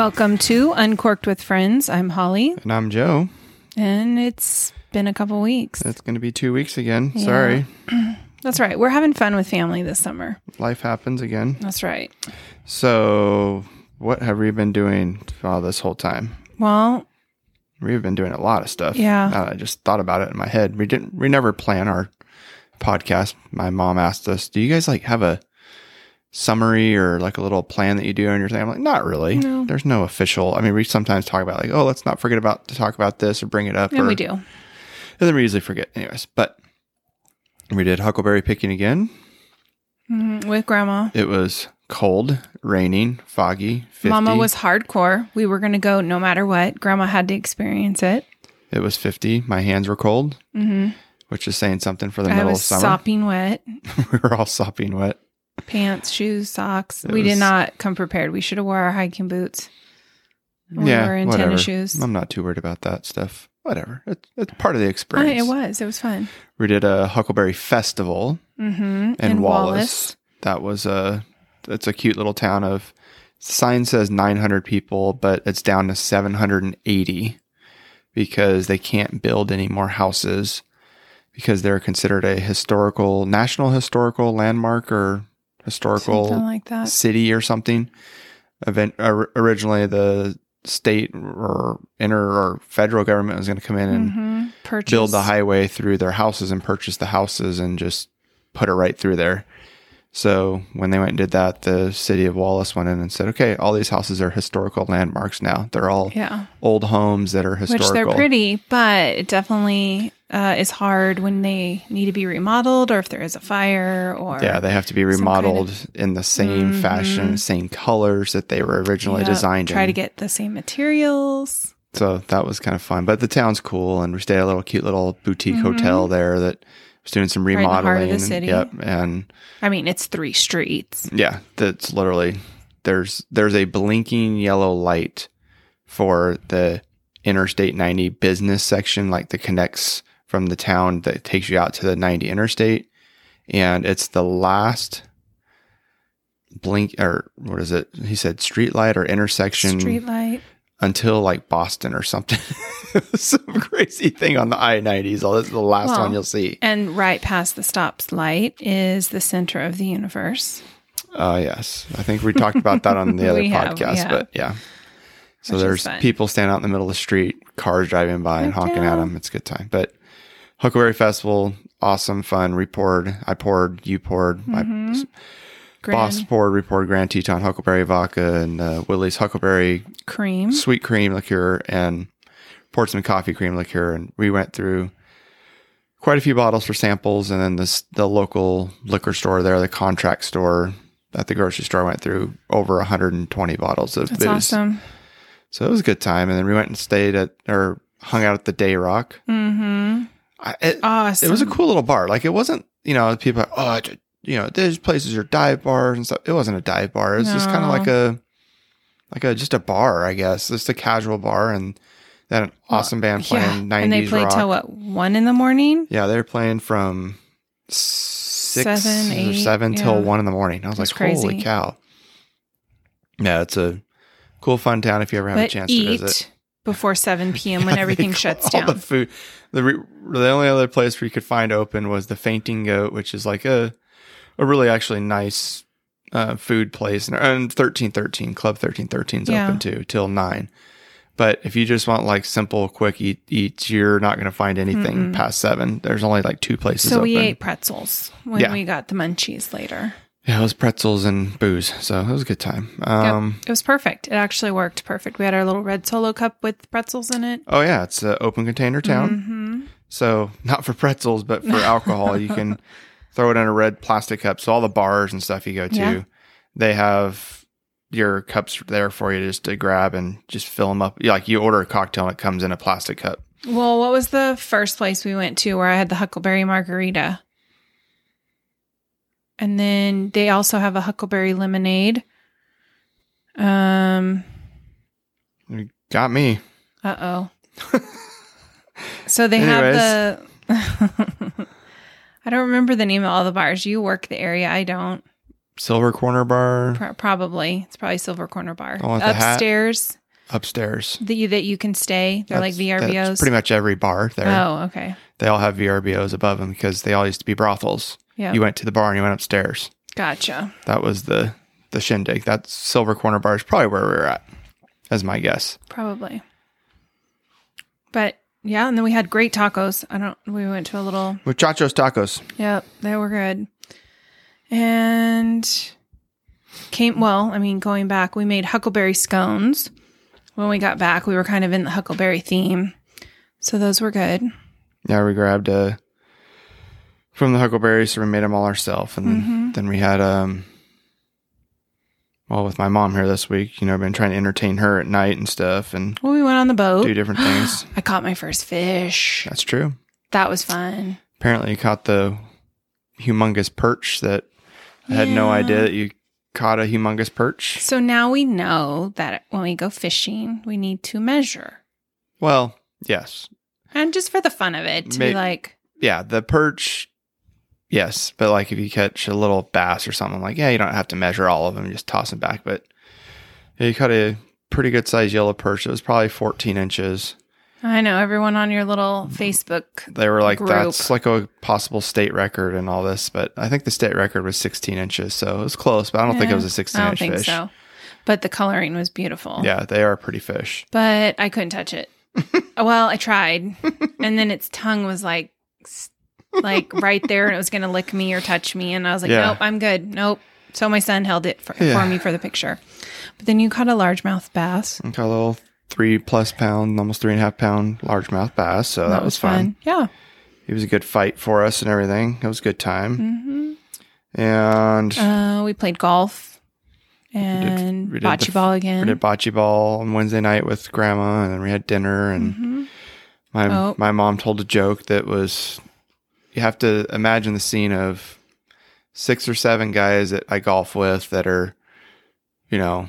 Welcome to Uncorked with Friends. I'm Holly, And I'm Joe. and it's been a couple weeks. It's going to be two weeks again. Yeah. Sorry. That's right. We're having fun with family this summer. Life happens again. That's right. So, what have we been doing all this whole time? Well, We've been doing a lot of stuff. Yeah. That I just thought about it in my head. We didn't, we never plan our podcast. My mom asked us, do you guys like have a summary or like a little plan that you do on your thing? I'm like, not really. No. There's no official. I mean, we sometimes talk about like, oh, let's not forget about to talk about this or bring it up. and or, we do. And then we usually forget anyways. But we did huckleberry picking again. Mhm, With grandma. It was cold, raining, foggy. 50. Mama was hardcore. We were going to go no matter what. Grandma had to experience it. It was 50. My hands were cold, hmm which is saying something for the I middle of summer. sopping wet. we were all sopping wet. Pants, shoes, socks. It we did not come prepared. We should have wore our hiking boots. We yeah, were in whatever. tennis shoes. I'm not too worried about that stuff. Whatever. It's, it's part of the experience. it was. It was fun. We did a Huckleberry Festival Mm-hmm. in Wallace. That was a it's a cute little town of sign says 900 people, but it's down to 780 because they can't build any more houses because they're considered a historical national historical landmark or historical Something like that. city or something. Event or, originally the state or inner or federal government was going to come in and Mm-hmm. Build the highway through their houses and purchase the houses and just put it right through there. So when they went and did that, the city of Wallace went in and said, "Okay, all these houses are historical landmarks now. They're all Yeah. old homes that are historical." Which they're pretty, but it definitely uh, is hard when they need to be remodeled or if there is a fire or. Yeah, they have to be some kind remodeled in the same Mhm. fashion, same colors that they were originally Yep, designed Try in. to get the same materials. So that was kind of fun. But the town's cool, and we stayed at a little cute little boutique hotel there that was doing some in the heart of the city. Yep, and I mean, it's three streets. Yeah, that's literally there's there's a blinking yellow light for the Interstate 90 business section, like that connects from the town that takes you out to the 90 interstate, and it's the last blink or what is it? He said street light or intersection Street light. until like Boston or something. Some crazy thing on the I 90s. Oh, this is the last Well, one you'll see. And right past the stops light is the center of the universe. Oh, yes. I think we talked about that on the other We have, podcast, yeah. but yeah. So Which there's people standing out in the middle of the street, cars driving by and honking at them. It's a good time. But Huckleberry Festival, awesome, fun. We poured, I poured, you poured, my Mhm. boss poured, we poured Grand Teton Huckleberry Vodka and uh, Willie's Huckleberry cream. Sweet Cream Liqueur and poured some coffee cream liqueur. And we went through quite a few bottles for samples. And then this, the local liquor store there, the contract store at the grocery store, went through over 120 bottles of That's booze. awesome. So it was a good time. And then we went and stayed at or hung out at the Day Rock. Mm-hmm. I, it, Awesome. it was a cool little bar. Like it wasn't, you know, people, oh, you know, there's places are dive bars and stuff. It wasn't a dive bar. It was just kind of like a, like a just a bar, I guess, just a casual bar. And then an awesome band playing yeah. 90s And they played rock. till what one in the morning. yeah, they were playing from six Seven, or eight, seven till one in the morning. I was That's like, holy cow! Yeah, it's a cool, fun town if you ever have a chance to visit. before seven p.m. when I everything shuts all down. The food, the re, the only other place where you could find open was the Fainting Goat, which is like a a really actually nice uh, food place, and, and thirteen thirteen Club thirteen thirteen is Yeah. open too till nine. But if you just want like simple, quick eat eats, you're not going to find anything Mm-mm. past seven. There's only like two places so open. we ate pretzels when Yeah. we got the munchies later. Yeah, it was pretzels and booze, so it was a good time. Um, It was perfect. It actually worked perfect. We had our little red solo cup with pretzels in it. Oh yeah, it's an open container town. hmm So not for pretzels, but for alcohol, you can throw it in a red plastic cup. So all the bars and stuff you go to, Yeah. they have your cups there for you just to grab and just fill them up. Like you order a cocktail and it comes in a plastic cup. Well, what was the first place we went to where I had the Huckleberry margarita? And then they also have a Huckleberry lemonade. Um, You got me. uh oh. so they have the. I don't remember the name of all the bars. You work the area. I don't. Silver Corner Bar Pro- probably it's probably Silver Corner Bar The one hat? upstairs upstairs. that you that you can stay. They're like VRBOs. that's pretty much every bar there. Oh, okay. They all have VRBOs above them because they all used to be brothels. Yeah, You went to the bar and you went upstairs. gotcha. That was the the shindig. That Silver Corner Bar is probably where we were at, as my guess. Probably. But yeah, and then we had great tacos. I don't. We went to a little. Muchachos tacos. Yep, they were good. And came well. I mean, going back, we made huckleberry scones. When we got back, we were kind of in the huckleberry theme, so those were good. Yeah, we grabbed uh from the huckleberries, so we made them all ourselves, and Mm-hmm. then we had um. Well, with my mom here this week, you know, I've been trying to entertain her at night and stuff, and Well, we went on the boat. do different things. I caught my first fish. That's true. That was fun. Apparently, you caught the humongous perch that I had no idea that you caught a humongous perch. So now we know that when we go fishing, we need to measure. Well, yes, And just for the fun of it, to be May- like, yeah, the perch, yes, but like if you catch a little bass or something, like yeah, you don't have to measure all of them, just toss them back. But yeah, you caught a pretty good sized yellow perch. It was probably 14 inches. I know everyone on your little mm, Facebook. They were like, Group. that's like a possible state record and all this, but I think the state record was 16 inches, so it was close. But I don't think it was a 16 I don't inch think fish. so. But the coloring was beautiful. Yeah, they are pretty fish. But I couldn't touch it. well, I tried. And then its tongue was like, like right there and it was going to lick me or touch me. And I was like, Yeah. nope, I'm good. Nope. So my son held it for, Yeah. for me for the picture. But then you caught a largemouth bass. I caught a little three plus pound, almost three and a half pound largemouth bass. So that, was fun. Yeah. It was a good fight for us and everything. It was a good time. And Uh, we played golf and we did the bocce f- ball again. we did bocce ball on Wednesday night with grandma, and then we had dinner. And Mhm. my Oh. my mom told a joke that was you have to imagine the scene of six or seven guys that I golf with that are, you know,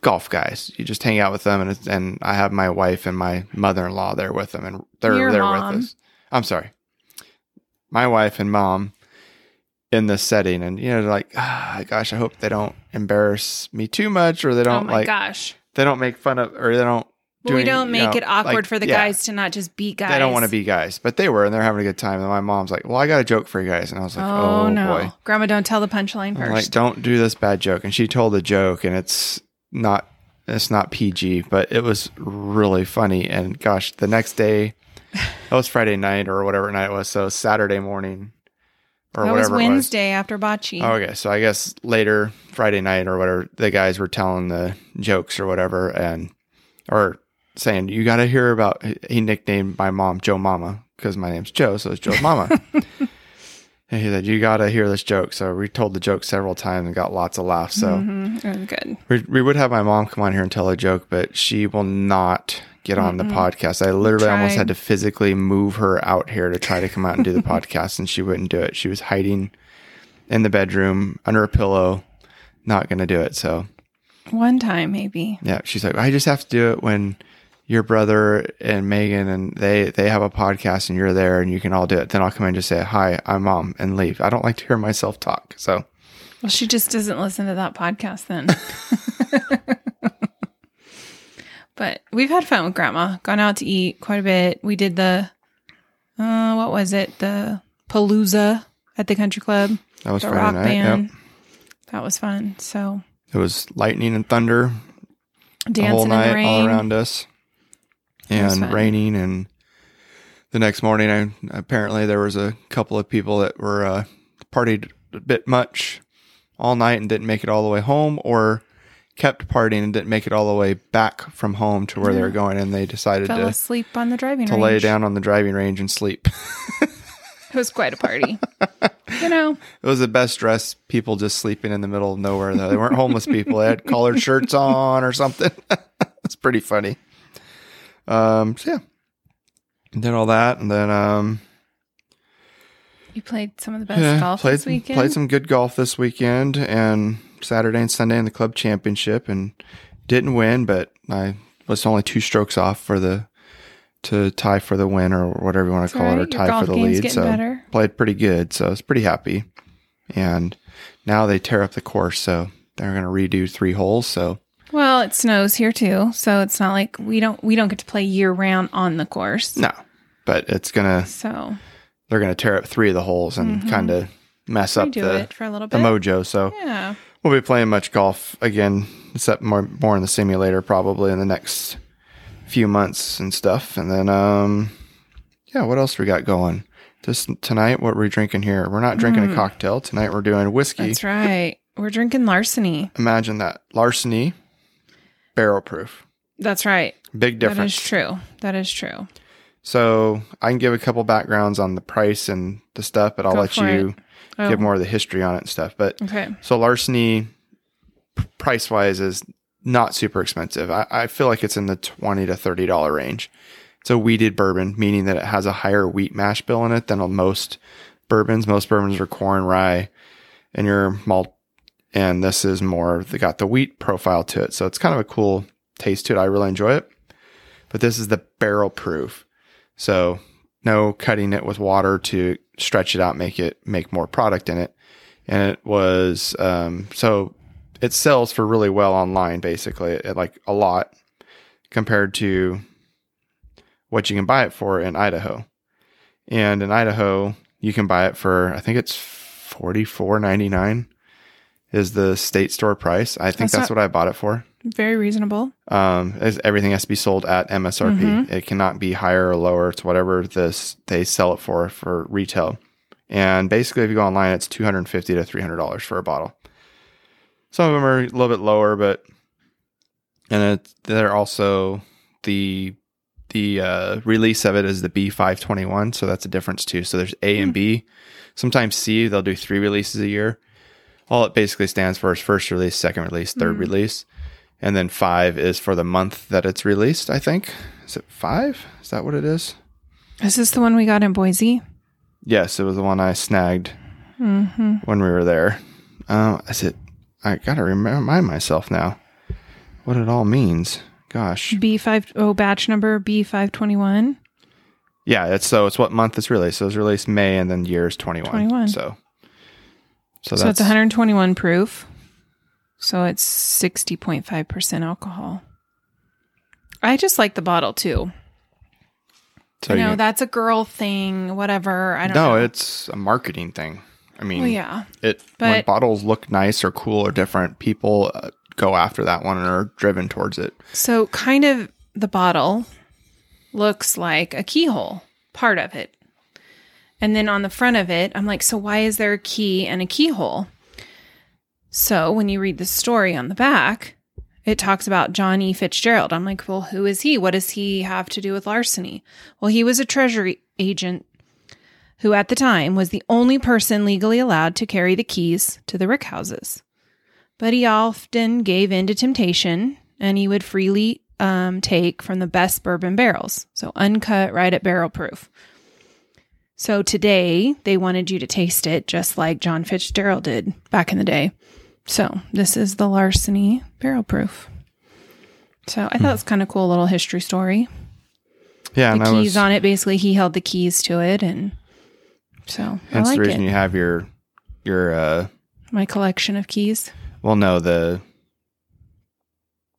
golf guys. You just hang out with them, and and I have my wife and my mother in law there with them, and they're Your there mom. with us. I'm sorry, my wife and mom in this setting, and you know, like, ah, gosh, I hope they don't embarrass me too much, or they Oh don't my like gosh. they don't make fun of, or they don't. Well, we don't you make know, it awkward like, for the yeah. guys to not just be guys. They don't want to be guys, but they were, and they're having a good time. And my mom's like, "Well, I got a joke for you guys," and I was like, Oh, "Oh, no. boy!" Grandma, don't tell the punchline I'm like, "Don't do this bad joke." And she told a joke, and it's not, it's not PG, but it was really funny. And gosh, the next day, that was Friday night or whatever night it was, so Saturday morning or that was whatever it was. Wednesday after bocce. Oh, okay, so I guess later Friday night or whatever, the guys were telling the jokes or whatever, and or saying you got to hear about. He nicknamed my mom Joe Mama because my name's Joe, so it's Joe's Mama. and he said you got to hear this joke. So we told the joke several times and got lots of laughs. So Mhm. Good. we, we would have my mom come on here and tell a joke, but she will not get on the podcast. I literally almost had to physically move her out here to try to come out and do the podcast, and she wouldn't do it. She was hiding in the bedroom under a pillow, not going to do it. So, One time, maybe. yeah, she's like, I just have to do it when your brother and Megan and they they have a podcast and you're there and you can all do it. Then I'll come in and just say, "Hi, I'm mom," and leave. I don't like to hear myself talk. So, Well, she just doesn't listen to that podcast then. but we've had fun with grandma. Gone out to eat quite a bit. We did the, uh, what was it? The Palooza at the country club. that was The Friday rock night. band. Yep. That was fun. So It was lightning and thunder the dancing whole in night the rain. all around us and raining and the next morning I, apparently there was a couple of people that were uh, partied a bit much all night and didn't make it all the way home or kept partying and didn't make it all the way back from home to where they were going and they decided Fell to, sleep on the driving to range. lay down on the driving range and sleep. It was quite a party. you know, it was the best dressed people just sleeping in the middle of nowhere though. They weren't homeless people. They had collared shirts on or something. It's pretty funny um so yeah did all that and then um you played some of the best golf played, this weekend. Played some good golf this weekend and Saturday and Sunday in the club championship and didn't win, but I was only two strokes off for the to tie for the win or whatever you want It's to call all it or right. Your tie for the lead. So better. played pretty good. So I was pretty happy. And now they tear up the course, so they're going to redo three holes. So Well, it snows here too, so it's not like we don't we don't get to play year round on the course. no, but it's gonna So they're gonna tear up three of the holes and kind of mess up the it for a little the mojo. So yeah. we'll be playing much golf again, except more more in the simulator probably in the next few months and stuff. And then um yeah, what else we got going? Just tonight, what we're drinking here? We're not drinking a cocktail tonight. We're doing whiskey. Mm. That's right. We're drinking larceny. Imagine that larceny, barrel proof. That's right. Big difference. is true. That is true. So I can give a couple backgrounds on the price and the stuff, but I'll Go let you Oh, give more of the history on it and stuff. But okay. so larceny, price wise, is not super expensive. I, I feel like it's in the twenty to thirty dollar range. It's a wheated bourbon, meaning that it has a higher wheat mash bill in it than most bourbons. Most bourbons are corn, rye, and your malt. And this is more they got the wheat profile to it, so it's kind of a cool taste to it. I really enjoy it. But this is the barrel proof, so no cutting it with water to stretch it out, make it make more product in it. And it was um, so it sells for really well online, basically, at like a lot compared to what you can buy it for in Idaho. And in Idaho, you can buy it for I think it's forty four ninety nine is the state store price. I think That's that's, what I bought it for. Very reasonable. Um, everything has to be sold at MSRP. It cannot be higher or lower. It's whatever this they sell it for for retail. And basically, if you go online, it's two hundred fifty to three hundred dollars for a bottle. Some of them are a little bit lower, but and it, they're also the the uh, release of it is the B five twenty one, so that's a difference too. So there's A and B. Sometimes C they'll do three releases a year. All it basically stands for is first release, second release, third release, and then five is for the month that it's released. I think is it five? Is that what it is? Is this the one we got in Boise? Yes, it was the one I snagged when we were there. Uh, is it? I gotta remind myself now what it all means. Gosh, B5 oh batch number B521. yeah. It's so it's what month it's released. So it's released May, and then year is twenty one. 21. So, so So that's it's 121 proof. So it's 60.5% alcohol. I just like the bottle too. so I know you- that's a girl thing, whatever. I don't no, know. it's a marketing thing. I mean, well, yeah. it when But- bottles look nice or cool or different, people uh, go after that one and are driven towards it. So kind of the bottle looks like a keyhole, part of it. And then on the front of it, I'm like, so why is there a key and a keyhole? So when you read the story on the back, it talks about John E. Fitzgerald. I'm like, well, who is he? What does he have to do with larceny? Well, he was a treasury agent who at the time was the only person legally allowed to carry the keys to the rick houses. But he often gave in to temptation and he would freely um, take from the best bourbon barrels. So uncut, right at barrel proof. So today they wanted you to taste it just like John Fitzgerald did back in the day. So this is the larceny barrel proof. So I thought it was kind of cool little history story. Yeah, The and I keys was, on it, basically he held the keys to it and so I Hence like the reason it. you have your your uh My collection of keys. well no the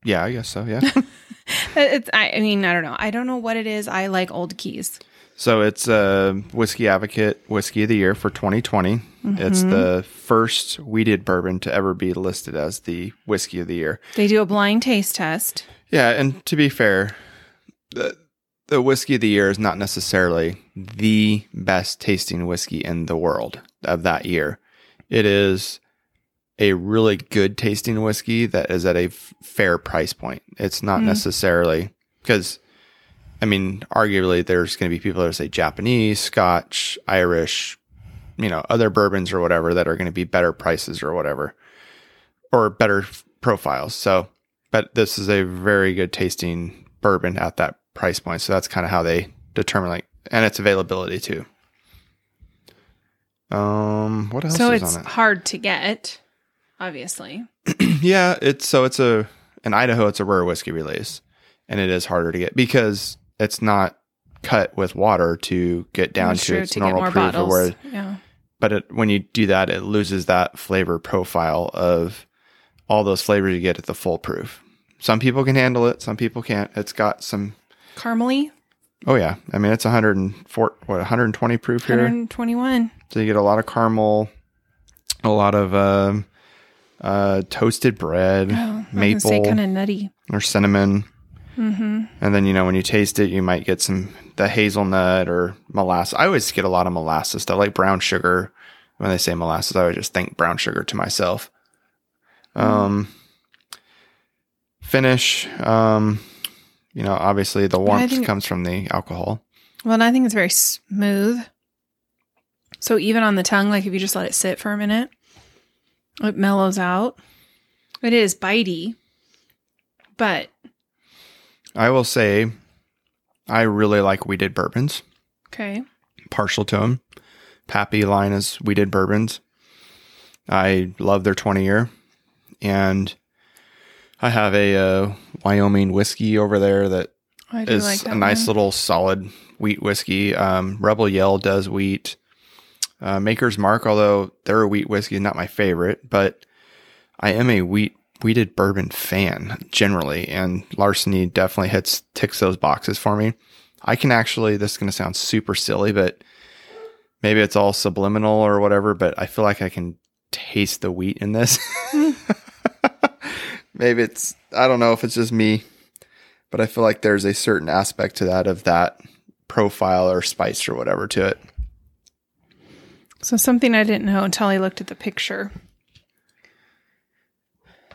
yeah I guess so yeah It's I, I mean, I don't know. I don't know what it is. I like old keys. So it's a whiskey advocate whiskey of the year for 2020 it's Mm-hmm. the first wheated bourbon to ever be listed as the whiskey of the year They do a blind taste test. yeah and to be fair the the whiskey of the year is not necessarily the best tasting whiskey in the world of that year it is a really good tasting whiskey that is at a f- fair price point. It's not necessarily because, I mean, arguably there's going to be people that say Japanese, Scotch, Irish, you know, other bourbons or whatever that are going to be better prices or whatever, or better profiles. So, but this is a very good tasting bourbon at that price point. So that's kind of how they determine like, and its availability too. Um, what else So is it's on it? hard to get, obviously. Yeah, it's so it's a in Idaho it's a rare whiskey release, and it is harder to get because it's not cut with water to get down That's to true, its to normal proof. Bottles. where yeah. but it, when you do that, it loses that flavor profile of all those flavors you get at the full proof. Some people can handle it, some people can't. It's got some. Caramely, Oh yeah, I mean it's 104, what 120 proof here, 121. so you get a lot of caramel, a lot of um, uh, toasted bread, Oh, maple kind of nutty. or cinnamon. Mm-hmm. And then, you know, when you taste it, you might get some the hazelnut or molasses. I always get a lot of molasses stuff, like brown sugar. When they say molasses, I always just think brown sugar to myself. Um, finish, um, you know, obviously the warmth think- comes from the alcohol. Well, and I think it's very smooth. So even on the tongue, like if you just let it sit for a minute, it mellows out. It is bitey, but I will say, I really like wheated bourbons. okay. partial to them. Pappy line is wheated bourbons. I love their 20 year. And I have a uh, Wyoming whiskey over there that is like that a nice one. little solid wheat whiskey. Um, Rebel Yell does wheat. Uh, Maker's Mark, although they're a wheat whiskey, is not my favorite, but I am a wheat wheated bourbon fan generally, and Larceny definitely hits ticks those boxes for me. I can actually. This is going to sound super silly, but maybe it's all subliminal or whatever. But I feel like I can taste the wheat in this. maybe it's. I don't know if it's just me but I feel like there's a certain aspect to that of that profile or spice or whatever to it. So something I didn't know until I looked at the picture.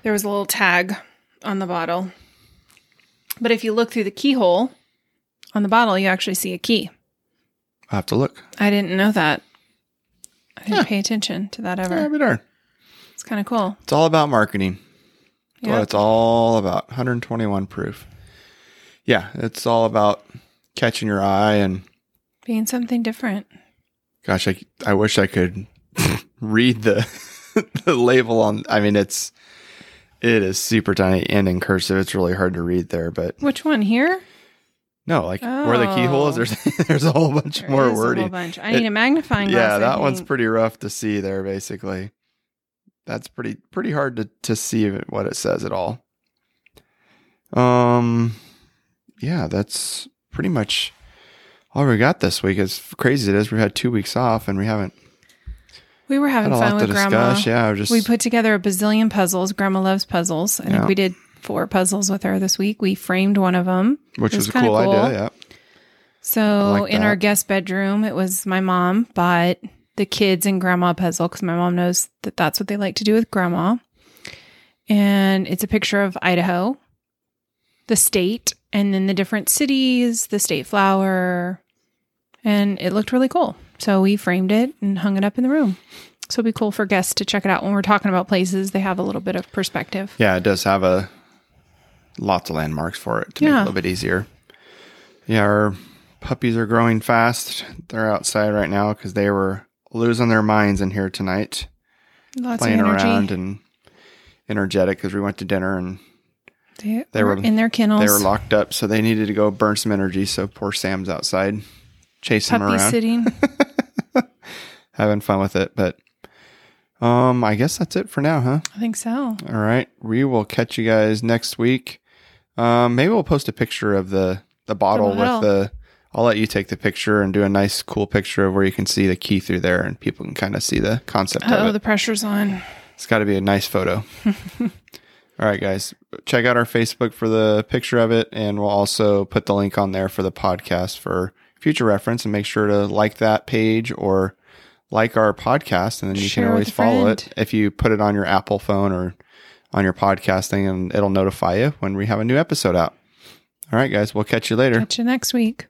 There was a little tag on the bottle. But if you look through the keyhole on the bottle, you actually see a key. I'll have to look. I didn't know that. I didn't Huh. pay attention to that Yeah, ever. be darn. It's kind of cool. It's all about marketing. That's what Yeah. it's all about. 121 proof. Yeah, it's all about catching your eye and Being something different. gosh, I, I wish I could read the the label on I mean it's it is super tiny and in cursive. It's really hard to read there, but Which one here? no, like where the keyhole is, Oh. there's there's a whole bunch There more is a whole wording. bunch. I It- need a magnifying glass. yeah that one's pretty rough to see there basically that's pretty pretty hard to to see what it says at all um yeah that's pretty much all we got this week as crazy as it is we've had two weeks off and we haven't We were having fun with grandma. discuss yeah just We put together a bazillion puzzles. Grandma loves puzzles. I Yeah. think we did four puzzles with her this week. We framed one of them. which it was, was a cool, cool. idea yeah So like in our guest bedroom, it was my mom bought the kids and grandma puzzle because my mom knows that that's what they like to do with grandma. And it's a picture of Idaho, the state, and then the different cities, the state flower. And it looked really cool. So we framed it and hung it up in the room. So it'd be cool for guests to check it out when we're talking about places. They have a little bit of perspective. yeah it does have a lots of landmarks for it to make it a little bit easier yeah our puppies are growing fast they're outside right now because they were losing their minds in here tonight Lots playing of energy. around and energetic because we went to dinner and They, They were- in their kennels. they were locked up, so they needed to go burn some energy. So poor Sam's outside chasing puppy around, sitting. having fun with it. But um, I guess that's it for now, huh? I think so. All right, we will catch you guys next week. Um, maybe we'll post a picture of the the bottle bottle. with the. I'll let you take the picture and do a nice, cool picture of where you can see the key through there, and people can kind of see the concept Oh, the pressure's on. It's got to be a nice photo. All right, guys, check out our Facebook for the picture of it, and we'll also put the link on there for the podcast for future reference. And make sure to like that page or like our podcast, and then you Share can always follow it if you put it on your Apple phone or on your podcasting, and it'll notify you when we have a new episode out. All right, guys, we'll catch you later. Catch you next week.